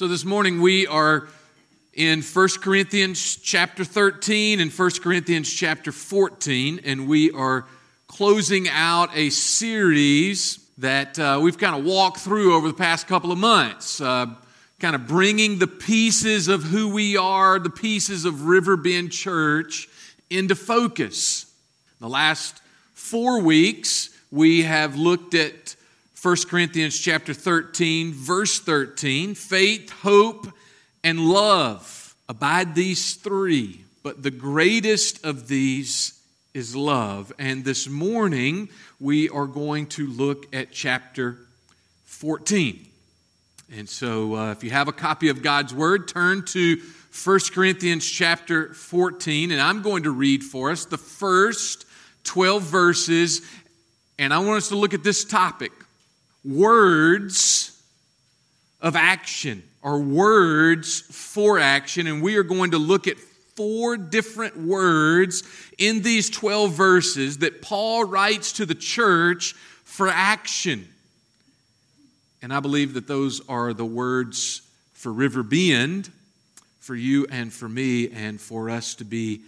So this morning we are in 1 Corinthians chapter 13 and 1 Corinthians chapter 14, and we are closing out a series that uh, we've kind of walked through over the past couple of months, uh, kind of bringing the pieces of who we are, the pieces of Riverbend Church, into focus. The last four weeks, we have looked at 1 Corinthians chapter 13, verse 13, faith, hope, and love. Abide these three, but the greatest of these is love. And this morning, we are going to look at chapter 14. And so, uh, if you have a copy of God's Word, turn to 1 Corinthians chapter 14, and I'm going to read for us the first 12 verses. And I want us to look at this topic words of action or words for action. And we are going to look at four different words in these 12 verses that Paul writes to the church for action. And I believe that those are the words for River Bend, for you and for me, and for us to be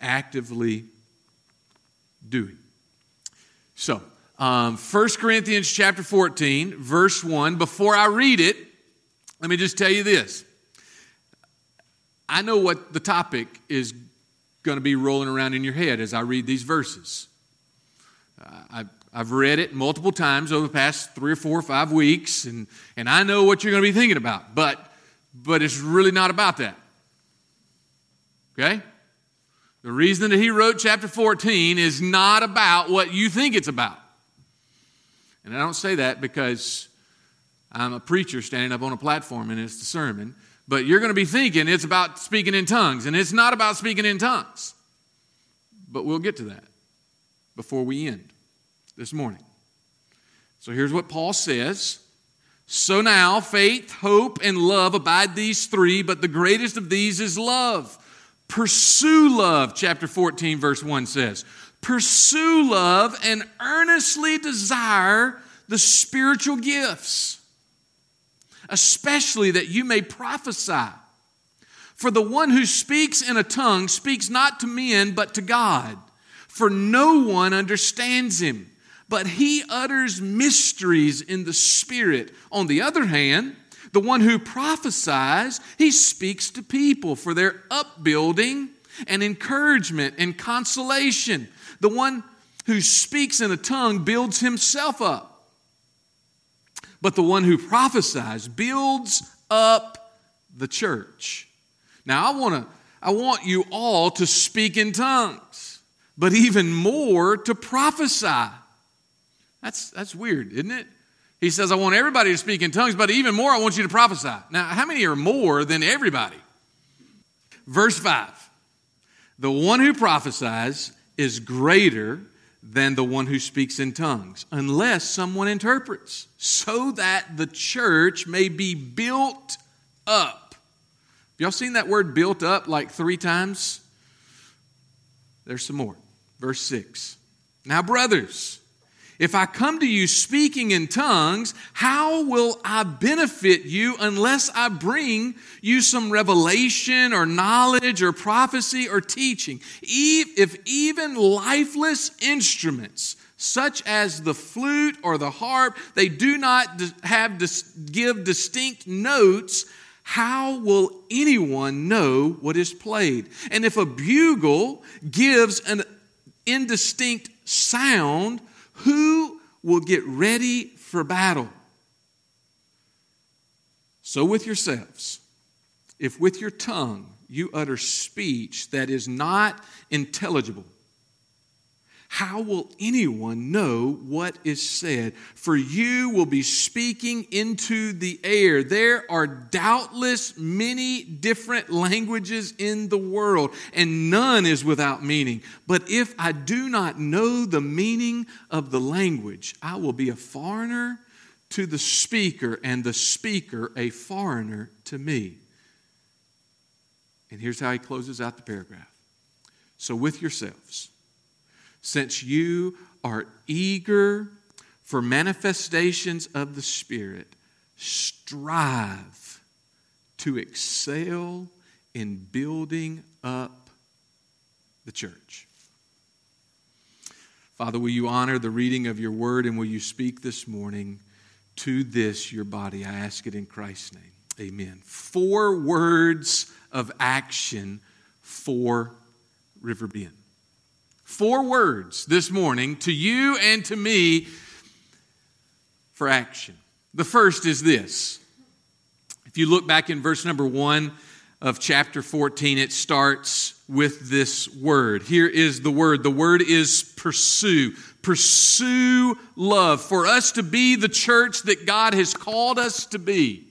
actively doing. So, um, 1 Corinthians chapter 14, verse 1. Before I read it, let me just tell you this. I know what the topic is going to be rolling around in your head as I read these verses. Uh, I, I've read it multiple times over the past three or four or five weeks, and, and I know what you're going to be thinking about, but, but it's really not about that. Okay? The reason that he wrote chapter 14 is not about what you think it's about. And I don't say that because I'm a preacher standing up on a platform and it's the sermon. But you're going to be thinking it's about speaking in tongues, and it's not about speaking in tongues. But we'll get to that before we end this morning. So here's what Paul says. So now, faith, hope, and love abide these three, but the greatest of these is love. Pursue love, chapter 14, verse 1 says. Pursue love and earnestly desire the spiritual gifts, especially that you may prophesy. For the one who speaks in a tongue speaks not to men, but to God, for no one understands him, but he utters mysteries in the Spirit. On the other hand, the one who prophesies, he speaks to people for their upbuilding and encouragement and consolation. The one who speaks in a tongue builds himself up. But the one who prophesies builds up the church. Now, I want to I want you all to speak in tongues, but even more to prophesy. That's, that's weird, isn't it? He says, I want everybody to speak in tongues, but even more, I want you to prophesy. Now, how many are more than everybody? Verse 5 The one who prophesies is greater than the one who speaks in tongues, unless someone interprets, so that the church may be built up. Y'all seen that word built up like three times? There's some more. Verse 6. Now, brothers, if I come to you speaking in tongues, how will I benefit you unless I bring you some revelation or knowledge or prophecy or teaching? If even lifeless instruments, such as the flute or the harp, they do not have give distinct notes, how will anyone know what is played? And if a bugle gives an indistinct sound, who will get ready for battle? So with yourselves, if with your tongue you utter speech that is not intelligible, how will anyone know what is said? For you will be speaking into the air. There are doubtless many different languages in the world, and none is without meaning. But if I do not know the meaning of the language, I will be a foreigner to the speaker, and the speaker a foreigner to me. And here's how he closes out the paragraph. So, with yourselves, since you are eager for manifestations of the Spirit, strive to excel in building up the church. Father, will you honor the reading of your word and will you speak this morning to this, your body? I ask it in Christ's name. Amen. Four words of action for River Bend. Four words this morning to you and to me for action. The first is this. If you look back in verse number one of chapter 14, it starts with this word. Here is the word. The word is pursue. Pursue love. For us to be the church that God has called us to be,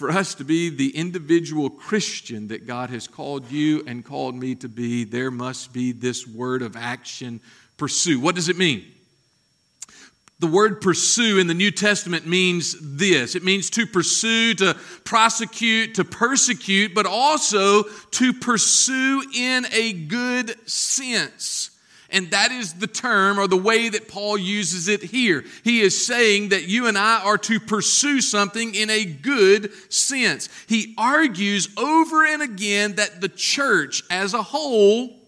for us to be the individual Christian that God has called you and called me to be, there must be this word of action pursue. What does it mean? The word pursue in the New Testament means this it means to pursue, to prosecute, to persecute, but also to pursue in a good sense. And that is the term or the way that Paul uses it here. He is saying that you and I are to pursue something in a good sense. He argues over and again that the church as a whole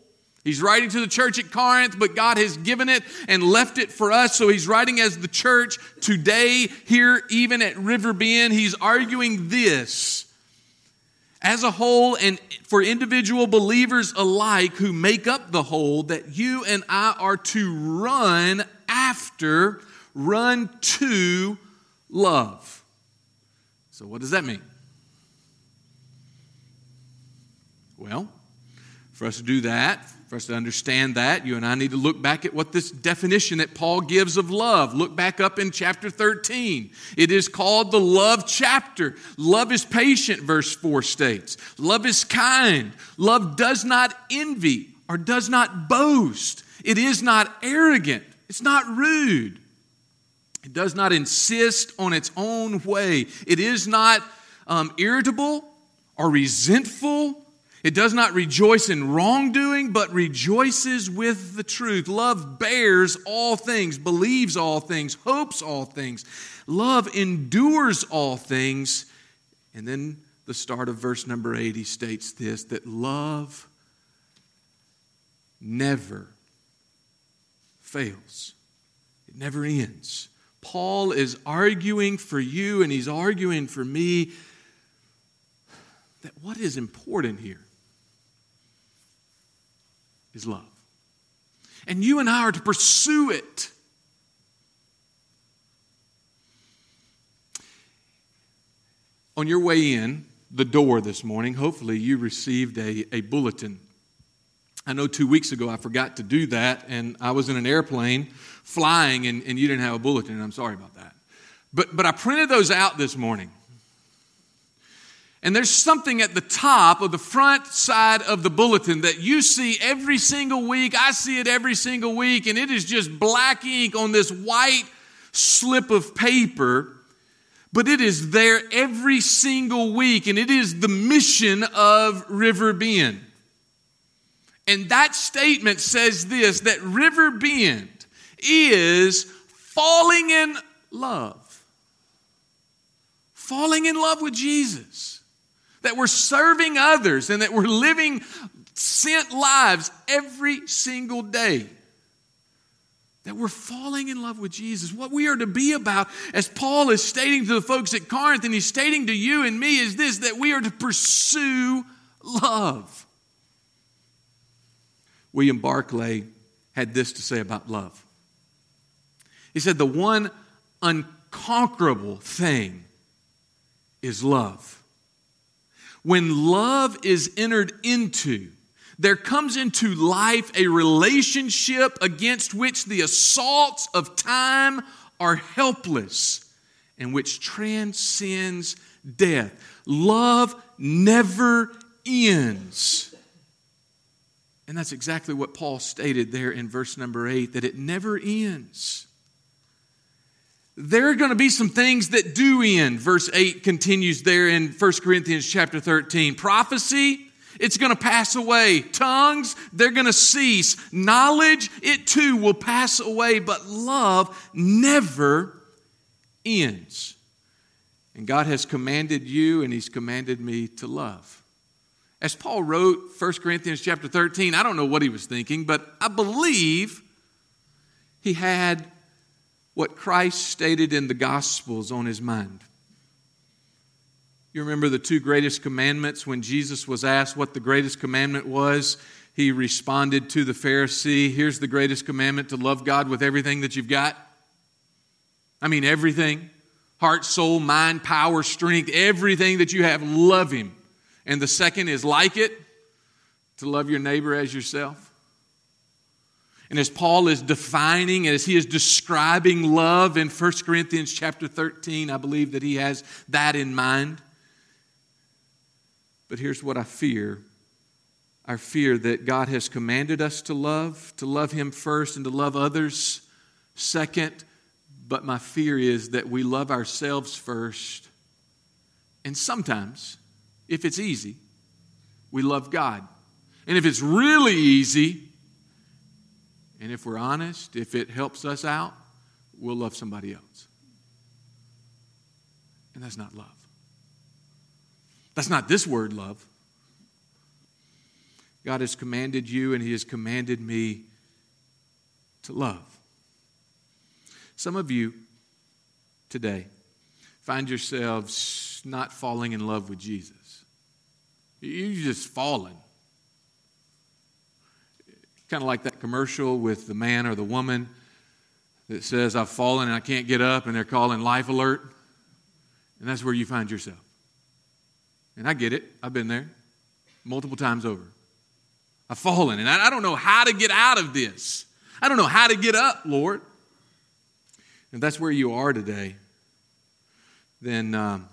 He's writing to the church at Corinth, but God has given it and left it for us. So he's writing as the church today, here, even at River Bend. He's arguing this as a whole and for individual believers alike who make up the whole that you and I are to run after, run to love. So, what does that mean? Well, for us to do that, for us to understand that, you and I need to look back at what this definition that Paul gives of love. Look back up in chapter 13. It is called the love chapter. Love is patient, verse 4 states. Love is kind. Love does not envy or does not boast. It is not arrogant. It's not rude. It does not insist on its own way. It is not um, irritable or resentful it does not rejoice in wrongdoing, but rejoices with the truth. Love bears all things, believes all things, hopes all things. Love endures all things. And then the start of verse number 80 states this that love never fails, it never ends. Paul is arguing for you and he's arguing for me that what is important here is love. And you and I are to pursue it. On your way in the door this morning, hopefully you received a, a bulletin. I know two weeks ago I forgot to do that, and I was in an airplane flying, and, and you didn't have a bulletin, and I'm sorry about that. But, but I printed those out this morning. And there's something at the top of the front side of the bulletin that you see every single week. I see it every single week, and it is just black ink on this white slip of paper. But it is there every single week, and it is the mission of River Bend. And that statement says this that River Bend is falling in love. Falling in love with Jesus that we're serving others and that we're living sent lives every single day. That we're falling in love with Jesus. What we are to be about, as Paul is stating to the folks at Corinth, and he's stating to you and me, is this that we are to pursue love. William Barclay had this to say about love. He said, The one unconquerable thing is love. When love is entered into, there comes into life a relationship against which the assaults of time are helpless and which transcends death. Love never ends. And that's exactly what Paul stated there in verse number eight that it never ends there are going to be some things that do end. Verse 8 continues there in 1 Corinthians chapter 13. Prophecy, it's going to pass away. Tongues, they're going to cease. Knowledge, it too will pass away, but love never ends. And God has commanded you and He's commanded me to love. As Paul wrote 1 Corinthians chapter 13, I don't know what he was thinking, but I believe he had what Christ stated in the Gospels on his mind. You remember the two greatest commandments when Jesus was asked what the greatest commandment was? He responded to the Pharisee, Here's the greatest commandment to love God with everything that you've got. I mean, everything heart, soul, mind, power, strength, everything that you have, love Him. And the second is like it to love your neighbor as yourself. And as Paul is defining, as he is describing love in 1 Corinthians chapter 13, I believe that he has that in mind. But here's what I fear I fear that God has commanded us to love, to love Him first and to love others second. But my fear is that we love ourselves first. And sometimes, if it's easy, we love God. And if it's really easy, and if we're honest, if it helps us out, we'll love somebody else. And that's not love. That's not this word, love. God has commanded you and He has commanded me to love. Some of you today find yourselves not falling in love with Jesus. You're just falling. Kind of like that commercial with the man or the woman that says, I've fallen and I can't get up, and they're calling life alert. And that's where you find yourself. And I get it, I've been there multiple times over. I've fallen, and I don't know how to get out of this. I don't know how to get up, Lord. If that's where you are today, then um,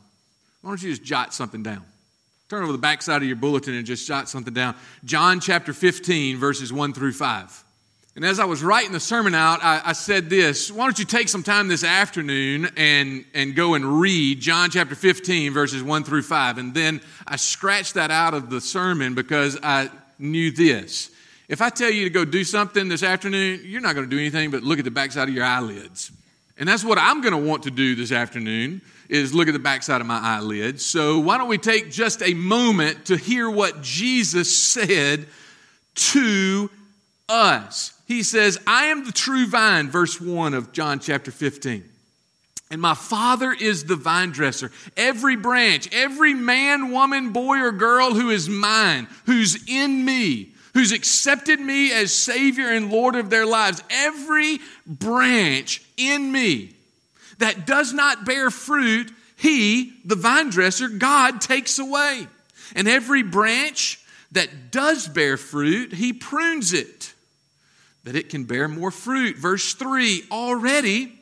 why don't you just jot something down? Turn over the backside of your bulletin and just jot something down. John chapter 15, verses 1 through 5. And as I was writing the sermon out, I, I, said this Why don't you take some time this afternoon and, and go and read John chapter 15, verses 1 through 5? And then I scratched that out of the sermon because I knew this. If I tell you to go do something this afternoon, you're not going to do anything but look at the backside of your eyelids. And that's what I'm going to want to do this afternoon is look at the backside of my eyelids. So why don't we take just a moment to hear what Jesus said to us. He says, I am the true vine, verse 1 of John chapter 15. And my Father is the vine dresser. Every branch, every man, woman, boy, or girl who is mine, who's in me, who's accepted me as Savior and Lord of their lives, every branch in me that does not bear fruit, He, the vine dresser, God takes away. And every branch that does bear fruit, He prunes it that it can bear more fruit. Verse 3 already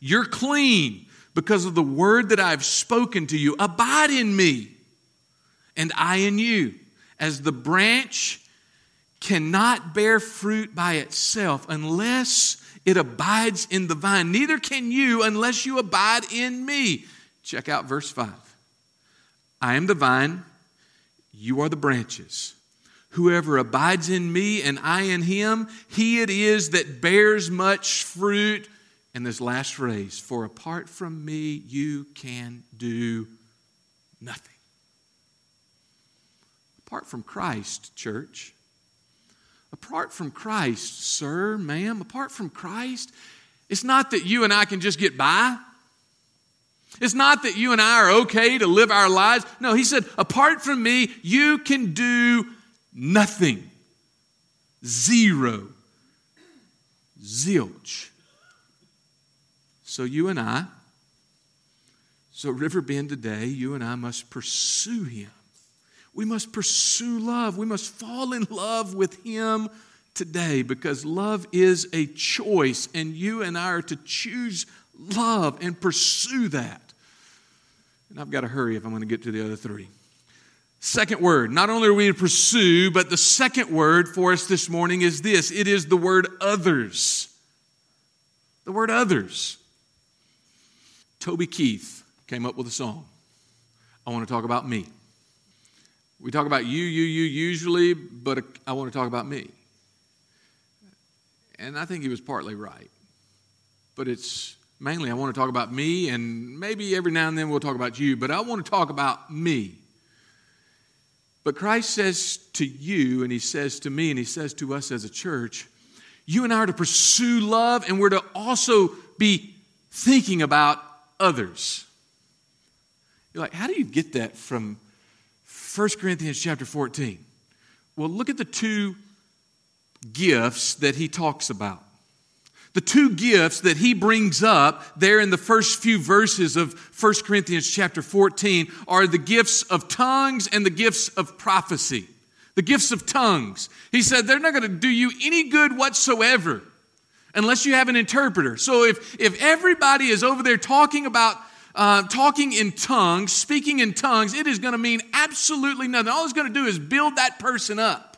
you're clean because of the word that I've spoken to you. Abide in me, and I in you. As the branch cannot bear fruit by itself unless it abides in the vine, neither can you unless you abide in me. Check out verse 5. I am the vine, you are the branches. Whoever abides in me and I in him, he it is that bears much fruit. And this last phrase, for apart from me, you can do nothing. Apart from Christ, church, apart from Christ, sir, ma'am, apart from Christ, it's not that you and I can just get by. It's not that you and I are okay to live our lives. No, he said, apart from me, you can do nothing. Zero. Zilch. So you and I, so Riverbend today, you and I must pursue him. We must pursue love. We must fall in love with him today because love is a choice, and you and I are to choose love and pursue that. And I've got to hurry if I'm going to get to the other three. Second word, not only are we to pursue, but the second word for us this morning is this it is the word others. The word others. Toby Keith came up with a song. I want to talk about me. We talk about you, you, you usually, but I want to talk about me. And I think he was partly right. But it's mainly I want to talk about me, and maybe every now and then we'll talk about you, but I want to talk about me. But Christ says to you, and He says to me, and He says to us as a church, you and I are to pursue love, and we're to also be thinking about others. You're like, how do you get that from 1 Corinthians chapter 14? Well, look at the two gifts that he talks about. The two gifts that he brings up there in the first few verses of 1 Corinthians chapter 14 are the gifts of tongues and the gifts of prophecy. The gifts of tongues. He said they're not going to do you any good whatsoever unless you have an interpreter. So if, if everybody is over there talking about uh, talking in tongues, speaking in tongues, it is going to mean absolutely nothing. All it's going to do is build that person up.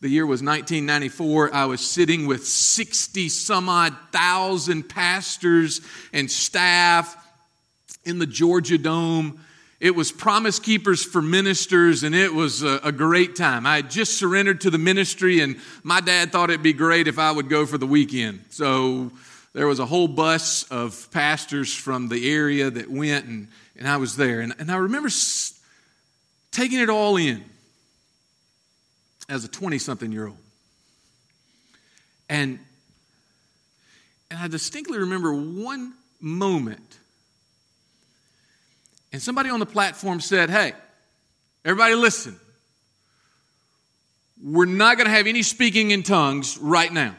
The year was 1994. I was sitting with 60 some odd thousand pastors and staff in the Georgia Dome. It was Promise Keepers for Ministers, and it was a, a, great time. I had just surrendered to the ministry, and my dad thought it'd be great if I would go for the weekend. So there was a whole bus of pastors from the area that went, and, and I was there. And, and I remember s- taking it all in as a 20 something year old. And, and I distinctly remember one moment. And somebody on the platform said, Hey, everybody listen. We're not going to have any speaking in tongues right now.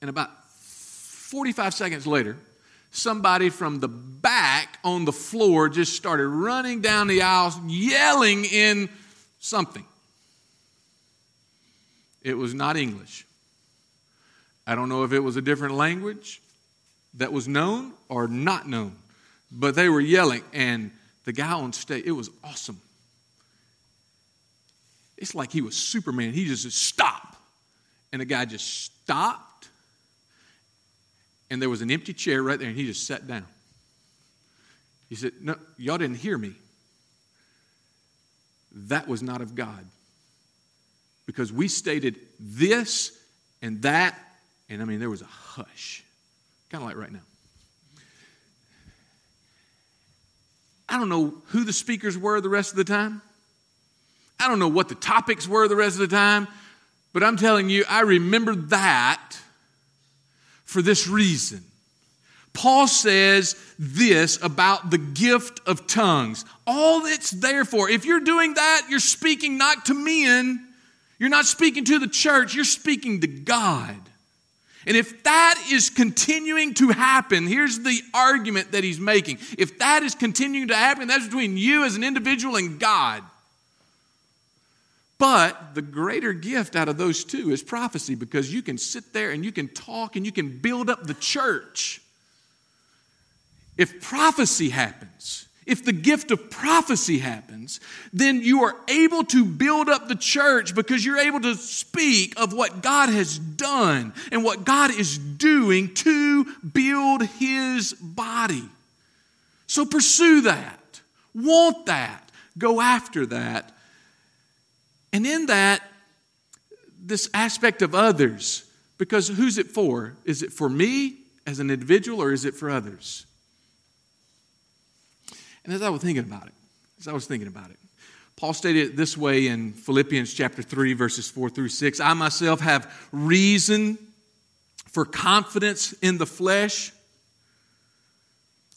And about 45 seconds later, somebody from the back on the floor just started running down the aisles yelling in something. It was not English. I don't know if it was a different language that was known or not known, but they were yelling, and the guy on stage, it was awesome. It's like he was Superman. He just said, Stop. And the guy just stopped and there was an empty chair right there, and he just sat down. He said, No, y'all didn't hear me. That was not of God. Because we stated this and that, and I mean, there was a hush. Kind of like right now. I don't know who the speakers were the rest of the time. I don't know what the topics were the rest of the time, but I'm telling you, I remember that for this reason. Paul says this about the gift of tongues. All it's there for. If you're doing that, you're speaking not to men, you're not speaking to the church, you're speaking to God. And if that is continuing to happen, here's the argument that he's making. If that is continuing to happen, that's between you as an individual and God. But the greater gift out of those two is prophecy because you can sit there and you can talk and you can build up the church. If prophecy happens, if the gift of prophecy happens, then you are able to build up the church because you're able to speak of what God has done and what God is doing to build his body. So pursue that, want that, go after that and in that, this aspect of others, because who's it for? Is it for me as an individual or is it for others? And as I was thinking about it, as I was thinking about it, Paul stated it this way in Philippians chapter 3, verses 4 through 6 I myself have reason for confidence in the flesh.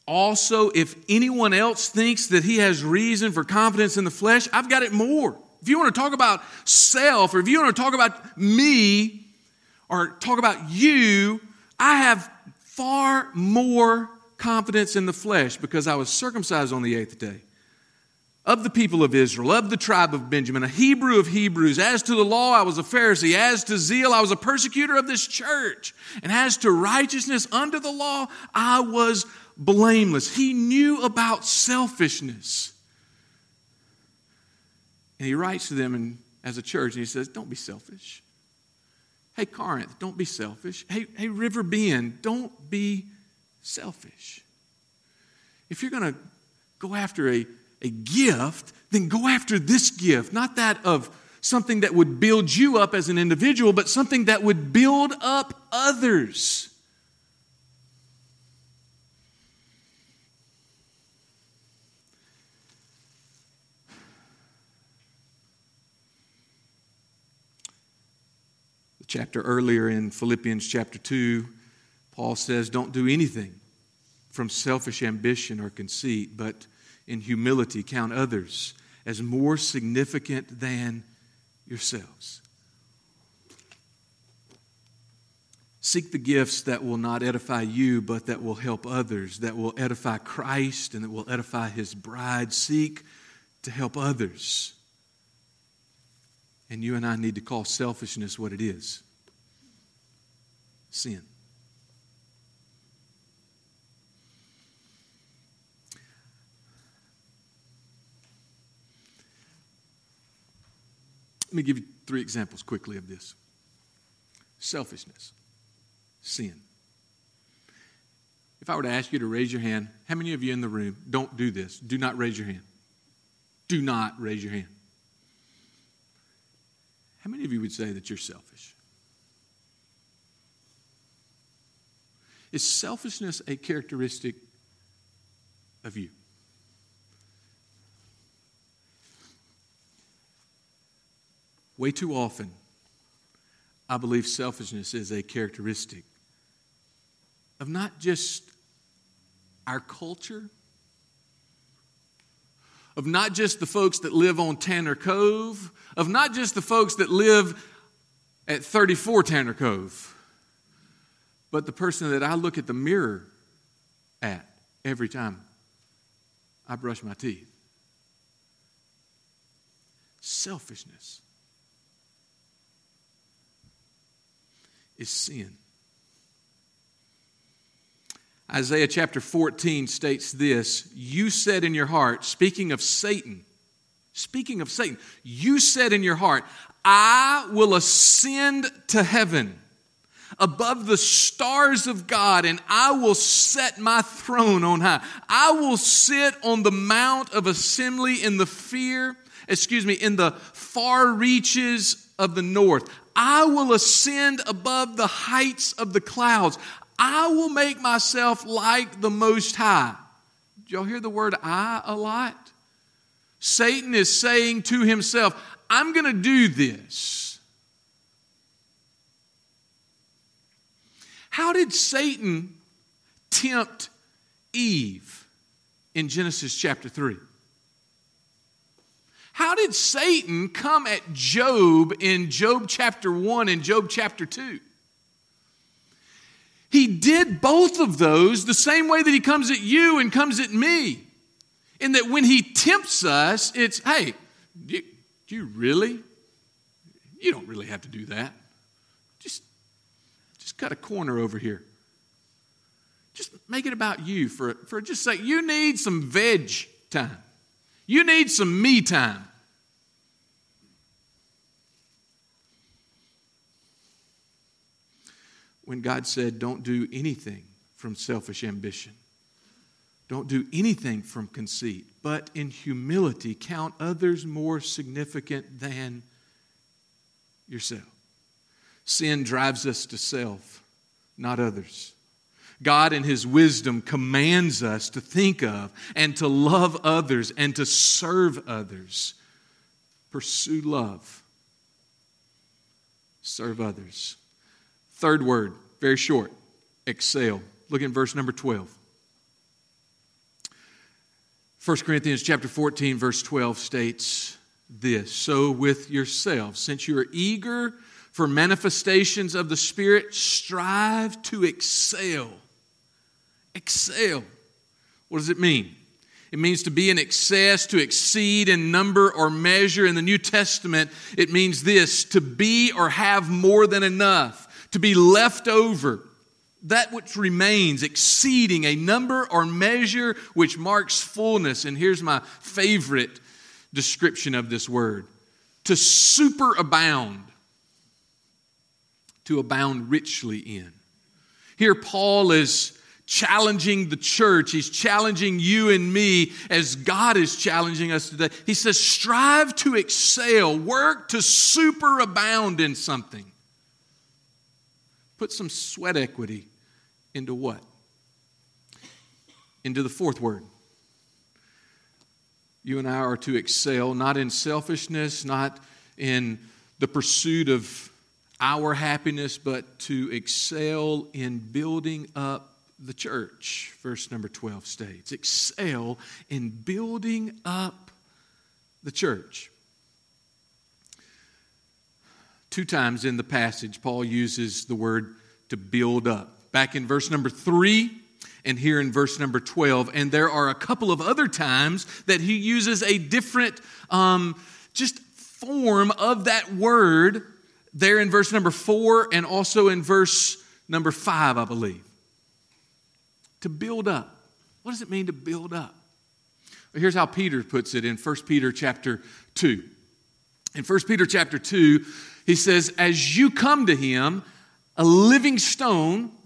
Also, if anyone else thinks that he has reason for confidence in the flesh, I've got it more. If you want to talk about self, or if you want to talk about me, or talk about you, I have far more confidence in the flesh because I was circumcised on the eighth day. Of the people of Israel, of the tribe of Benjamin, a Hebrew of Hebrews. As to the law, I was a Pharisee. As to zeal, I was a persecutor of this church. And as to righteousness under the law, I was blameless. He knew about selfishness. And he writes to them and, as a church and he says, Don't be selfish. Hey, Corinth, don't be selfish. Hey, hey River Bend, don't be selfish. If you're going to go after a, a gift, then go after this gift, not that of something that would build you up as an individual, but something that would build up others. Chapter earlier in Philippians chapter 2, Paul says, Don't do anything from selfish ambition or conceit, but in humility count others as more significant than yourselves. Seek the gifts that will not edify you, but that will help others, that will edify Christ and that will edify his bride. Seek to help others. And you and I need to call selfishness what it is sin. Let me give you three examples quickly of this selfishness, sin. If I were to ask you to raise your hand, how many of you in the room don't do this? Do not raise your hand. Do not raise your hand. How many of you would say that you're selfish? Is selfishness a characteristic of you? Way too often, I believe selfishness is a characteristic of not just our culture, of not just the folks that live on Tanner Cove, of not just the folks that live at 34 Tanner Cove, but the person that I look at the mirror at every time I brush my teeth. Selfishness. is sin. Isaiah chapter 14 states this You said in your heart, speaking of Satan, speaking of Satan, you said in your heart, I will ascend to heaven above the stars of God, and I will set my throne on high. I will sit on the mount of assembly in the fear, excuse me, in the far reaches of the north. I will ascend above the heights of the clouds. I will make myself like the Most High. Did y'all hear the word I a lot? Satan is saying to himself, I'm going to do this. How did Satan tempt Eve in Genesis chapter 3? How did Satan come at Job in Job chapter 1 and Job chapter 2? He did both of those the same way that he comes at you and comes at me. In that when he tempts us, it's, hey, do you, do you really? You don't really have to do that. Just, just cut a corner over here. Just make it about you for, for just say, you need some veg time. You need some me time. when God said, Don't do anything from selfish ambition. Don't do anything from conceit, but in humility count others more significant than yourself. Sin drives us to self, not others. God, in His wisdom, commands us to think of and to love others and to serve others. Pursue love, serve others. Third word, very short excel. Look at verse number 12. 1 Corinthians chapter 14 verse 12 states this, so with yourselves since you are eager for manifestations of the spirit strive to excel. Excel. What does it mean? It means to be in excess, to exceed in number or measure. In the New Testament, it means this to be or have more than enough to be left over, that which remains, exceeding a number or measure which marks fullness. And here's my favorite description of this word to superabound, to abound richly in. Here, Paul is challenging the church. He's challenging you and me as God is challenging us today. He says, strive to excel, work to superabound in something. Put some sweat equity into what? Into the fourth word. You and I are to excel not in selfishness, not in the pursuit of our happiness, but to excel in building up the church, verse number 12 states. Excel in building up the church. Two times in the passage, Paul uses the word to build up. Back in verse number 3 and here in verse number 12. And there are a couple of other times that he uses a different, um, just form of that word there in verse number 4 and also in verse number 5, I believe to build up. What does it mean to build up? Well, here's how Peter puts it in 1 Peter chapter 2. In 1 Peter chapter 2, he says, As you come to him, a living stone,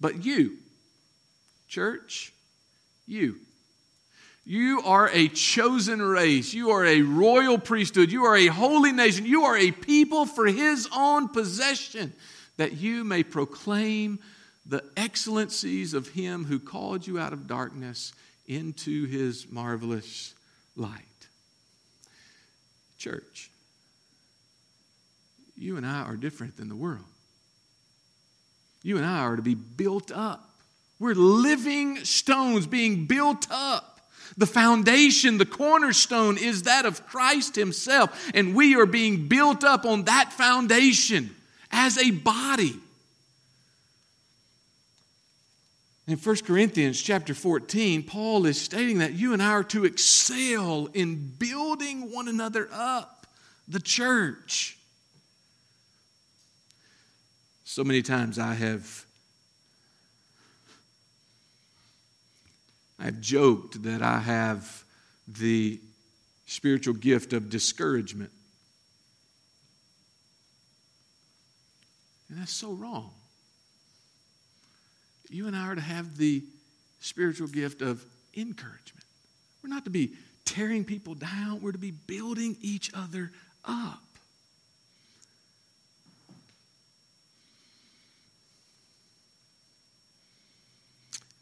But you, church, you, you are a chosen race. You are a royal priesthood. You are a holy nation. You are a people for his own possession, that you may proclaim the excellencies of him who called you out of darkness into his marvelous light. Church, you and I are different than the world. You and I are to be built up. We're living stones being built up. The foundation, the cornerstone is that of Christ Himself, and we are being built up on that foundation as a body. In 1 Corinthians chapter 14, Paul is stating that you and I are to excel in building one another up, the church. So many times I have I've joked that I have the spiritual gift of discouragement. And that's so wrong you and I are to have the spiritual gift of encouragement. We're not to be tearing people down, we're to be building each other up.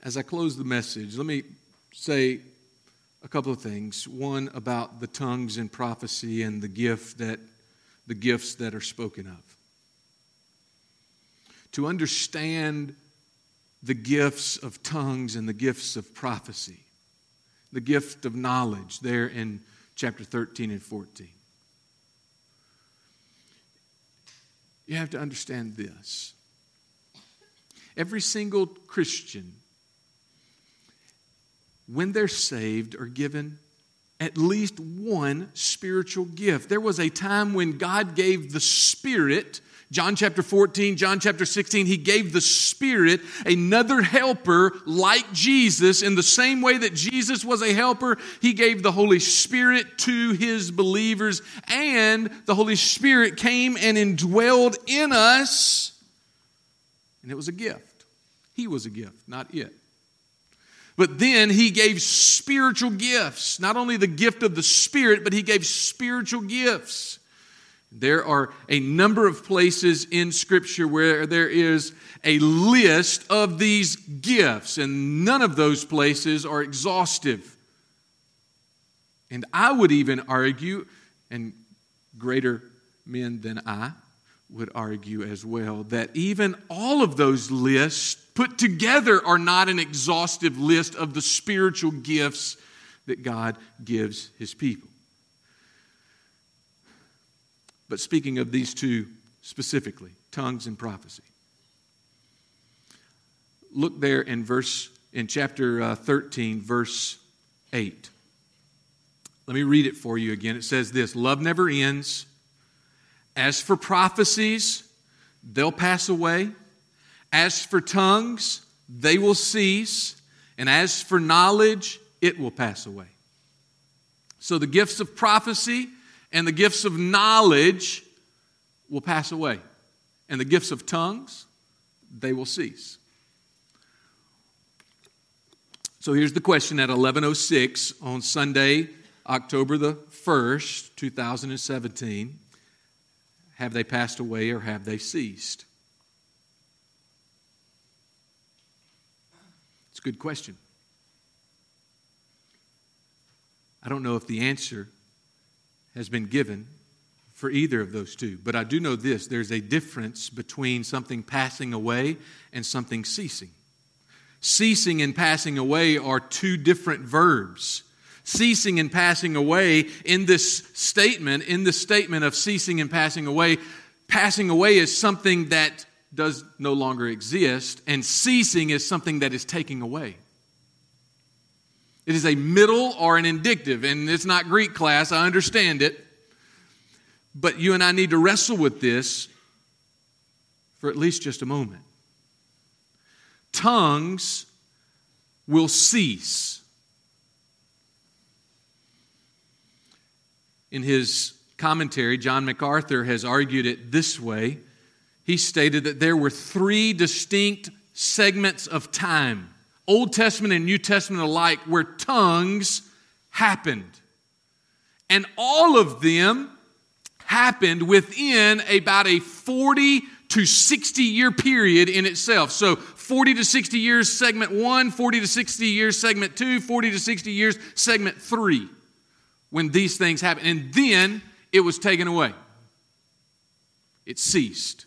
As I close the message, let me say a couple of things. One about the tongues and prophecy and the gift that the gifts that are spoken of. To understand the gifts of tongues and the gifts of prophecy, the gift of knowledge there in chapter 13 and 14. You have to understand this. Every single Christian, when they're saved, are given at least one spiritual gift. There was a time when God gave the Spirit John chapter 14, John chapter 16, he gave the Spirit another helper like Jesus. In the same way that Jesus was a helper, he gave the Holy Spirit to his believers, and the Holy Spirit came and indwelled in us, and it was a gift. He was a gift, not it. But then he gave spiritual gifts, not only the gift of the Spirit, but he gave spiritual gifts. There are a number of places in Scripture where there is a list of these gifts, and none of those places are exhaustive. And I would even argue, and greater men than I would argue as well that even all of those lists put together are not an exhaustive list of the spiritual gifts that God gives his people. But speaking of these two specifically, tongues and prophecy. Look there in verse in chapter uh, 13 verse 8. Let me read it for you again. It says this, love never ends. As for prophecies, they'll pass away. As for tongues, they will cease. And as for knowledge, it will pass away. So the gifts of prophecy and the gifts of knowledge will pass away. And the gifts of tongues, they will cease. So here's the question at 1106 on Sunday, October the 1st, 2017. Have they passed away or have they ceased? It's a good question. I don't know if the answer has been given for either of those two, but I do know this there's a difference between something passing away and something ceasing. Ceasing and passing away are two different verbs. Ceasing and passing away in this statement, in the statement of ceasing and passing away, passing away is something that does no longer exist, and ceasing is something that is taking away. It is a middle or an indicative, and it's not Greek class, I understand it. But you and I need to wrestle with this for at least just a moment. Tongues will cease. In his commentary, John MacArthur has argued it this way. He stated that there were three distinct segments of time Old Testament and New Testament alike, where tongues happened. And all of them happened within about a 40 to 60 year period in itself. So 40 to 60 years, segment one, 40 to 60 years, segment two, 40 to 60 years, segment three, when these things happened. And then it was taken away, it ceased.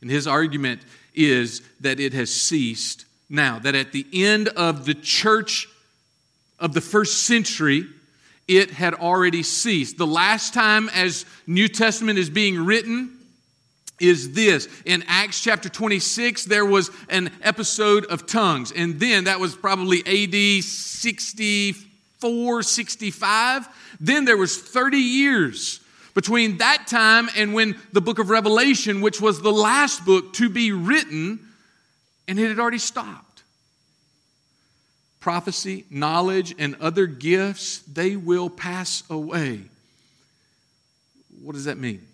And his argument is that it has ceased now, that at the end of the church of the first century, it had already ceased. The last time as New Testament is being written is this. In Acts chapter 26, there was an episode of tongues. And then that was probably AD 64, 65. Then there was 30 years between that time and when the book of Revelation, which was the last book to be written, and it had already stopped. Prophecy, knowledge, and other gifts, they will pass away. What does that mean?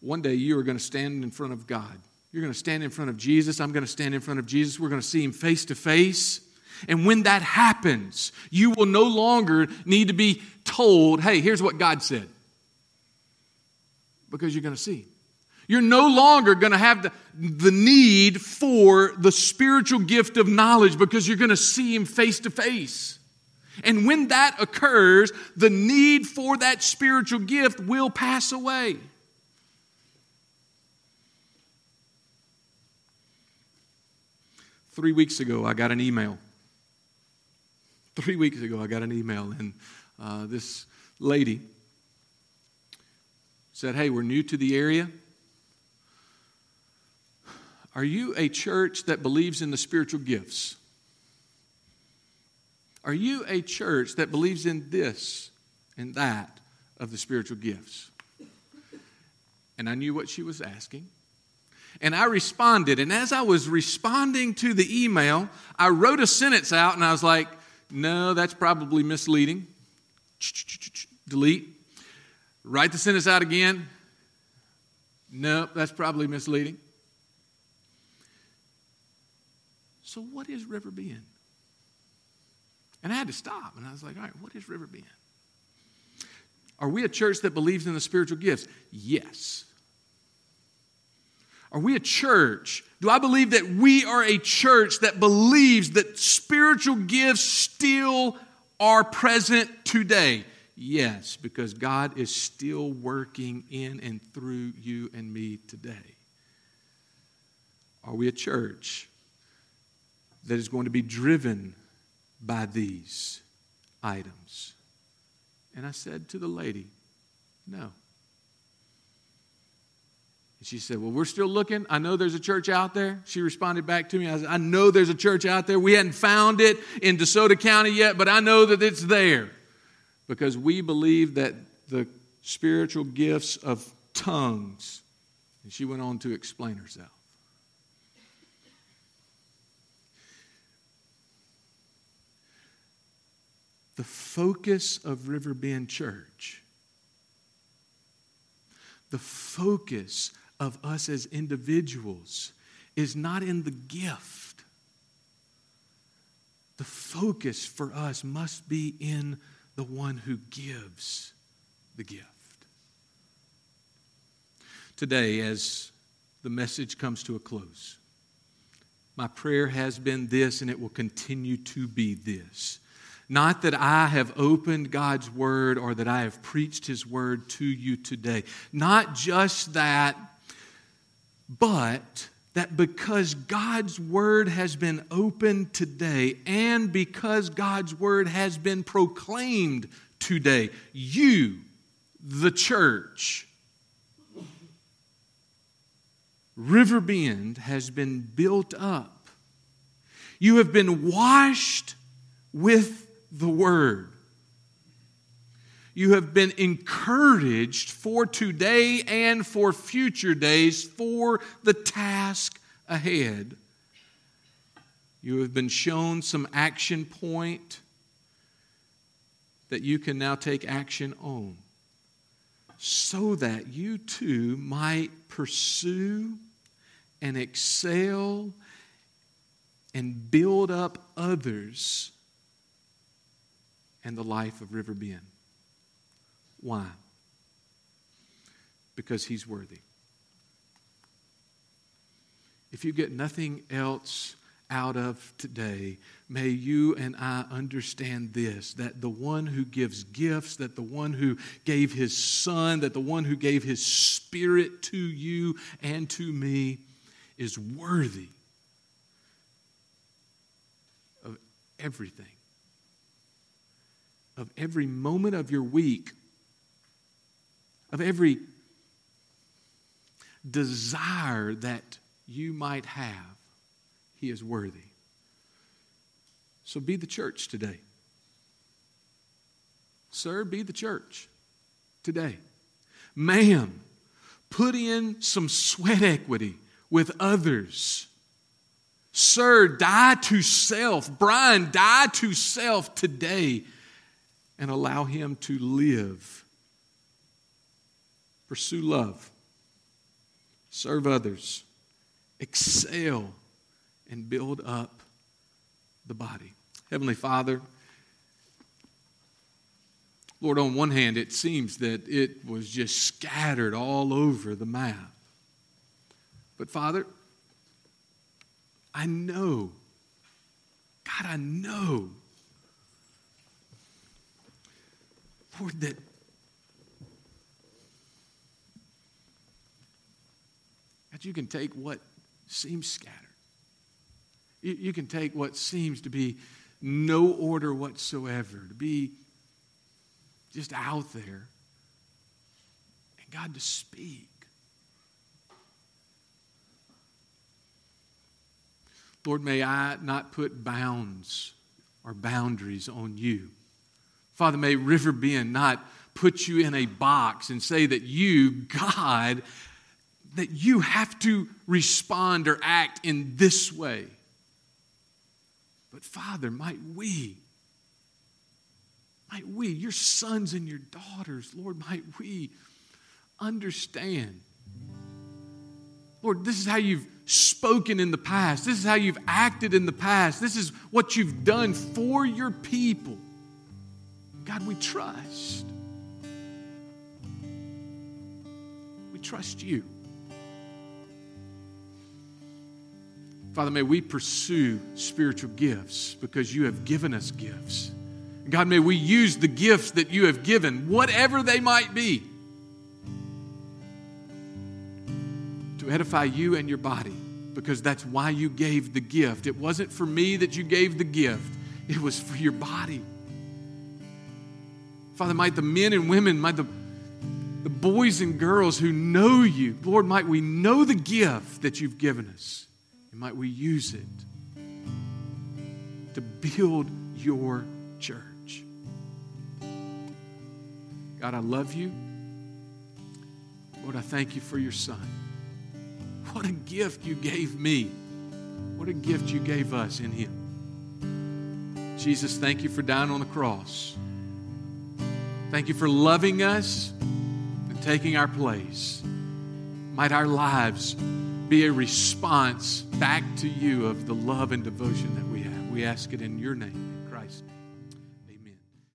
One day you are going to stand in front of God. You're going to stand in front of Jesus. I'm going to stand in front of Jesus. We're going to see him face to face. And when that happens, you will no longer need to be told, hey, here's what God said. Because you're going to see. You're no longer going to have the, the need for the spiritual gift of knowledge because you're going to see Him face to face. And when that occurs, the need for that spiritual gift will pass away. Three weeks ago, I got an email. Three weeks ago, I got an email, and uh, this lady said, Hey, we're new to the area. Are you a church that believes in the spiritual gifts? Are you a church that believes in this and that of the spiritual gifts? And I knew what she was asking. And I responded. And as I was responding to the email, I wrote a sentence out and I was like, no, that's probably misleading. Delete. Write the sentence out again. No, that's probably misleading. So, what is River Bend? And I had to stop. And I was like, all right, what is River Bend? Are we a church that believes in the spiritual gifts? Yes. Are we a church? Do I believe that we are a church that believes that spiritual gifts still are present today? Yes, because God is still working in and through you and me today. Are we a church that is going to be driven by these items? And I said to the lady, No. And she said, Well, we're still looking. I know there's a church out there. She responded back to me. I said, I know there's a church out there. We hadn't found it in DeSoto County yet, but I know that it's there because we believe that the spiritual gifts of tongues. And she went on to explain herself. The focus of Riverbend Church, the focus of us as individuals is not in the gift. The focus for us must be in the one who gives the gift. Today, as the message comes to a close, my prayer has been this, and it will continue to be this. Not that I have opened God's word or that I have preached his word to you today. Not just that, but that because God's word has been opened today and because God's word has been proclaimed today, you, the church, Riverbend has been built up. You have been washed with the word. You have been encouraged for today and for future days for the task ahead. You have been shown some action point that you can now take action on so that you too might pursue and excel and build up others and the life of Riverbend. Why? Because he's worthy. If you get nothing else out of today, may you and I understand this that the one who gives gifts, that the one who gave his son, that the one who gave his spirit to you and to me is worthy of everything, of every moment of your week of every desire that you might have, He is worthy. So be the church today. Sir, be the church today. Ma'am, put in some sweat equity with others. Sir, die to self. Brian, die to self today and allow him to live Pursue love. Serve others. Excel and build up the body. Heavenly Father, Lord, on one hand, it seems that it was just scattered all over the map. But Father, I know, God, I know, Lord, that you can take what seems scattered. You, you can take what seems to be no order whatsoever, to be just out there, and God to speak. Lord, may I not put bounds or boundaries on you. Father, may Riverbend not put you in a box and say that you, God, that you have to respond or act in this way. But Father, might we, might we, your sons and your daughters, Lord, might we understand. Lord, this is how you've spoken in the past. This is how you've acted in the past. This is what you've done for your people. God, we trust. We trust you. Father, may we pursue spiritual gifts because you have given us gifts. God, may we use the gifts that you have given, whatever they might be, to edify you and your body, because that's why you gave the gift. It wasn't for me that you gave the gift, it was for your body. Father, might the men and women, might the, the boys and girls who know you, Lord, might we know the gift that you've given us, and might we use it to build your church. God, I love you. Lord, I thank you for your son. What a gift you gave me. What a gift you gave us in him. Jesus, thank you for dying on the cross. Thank you for loving us and taking our place. Might our lives be a response back to you of the love and devotion that we have. We ask it in your name.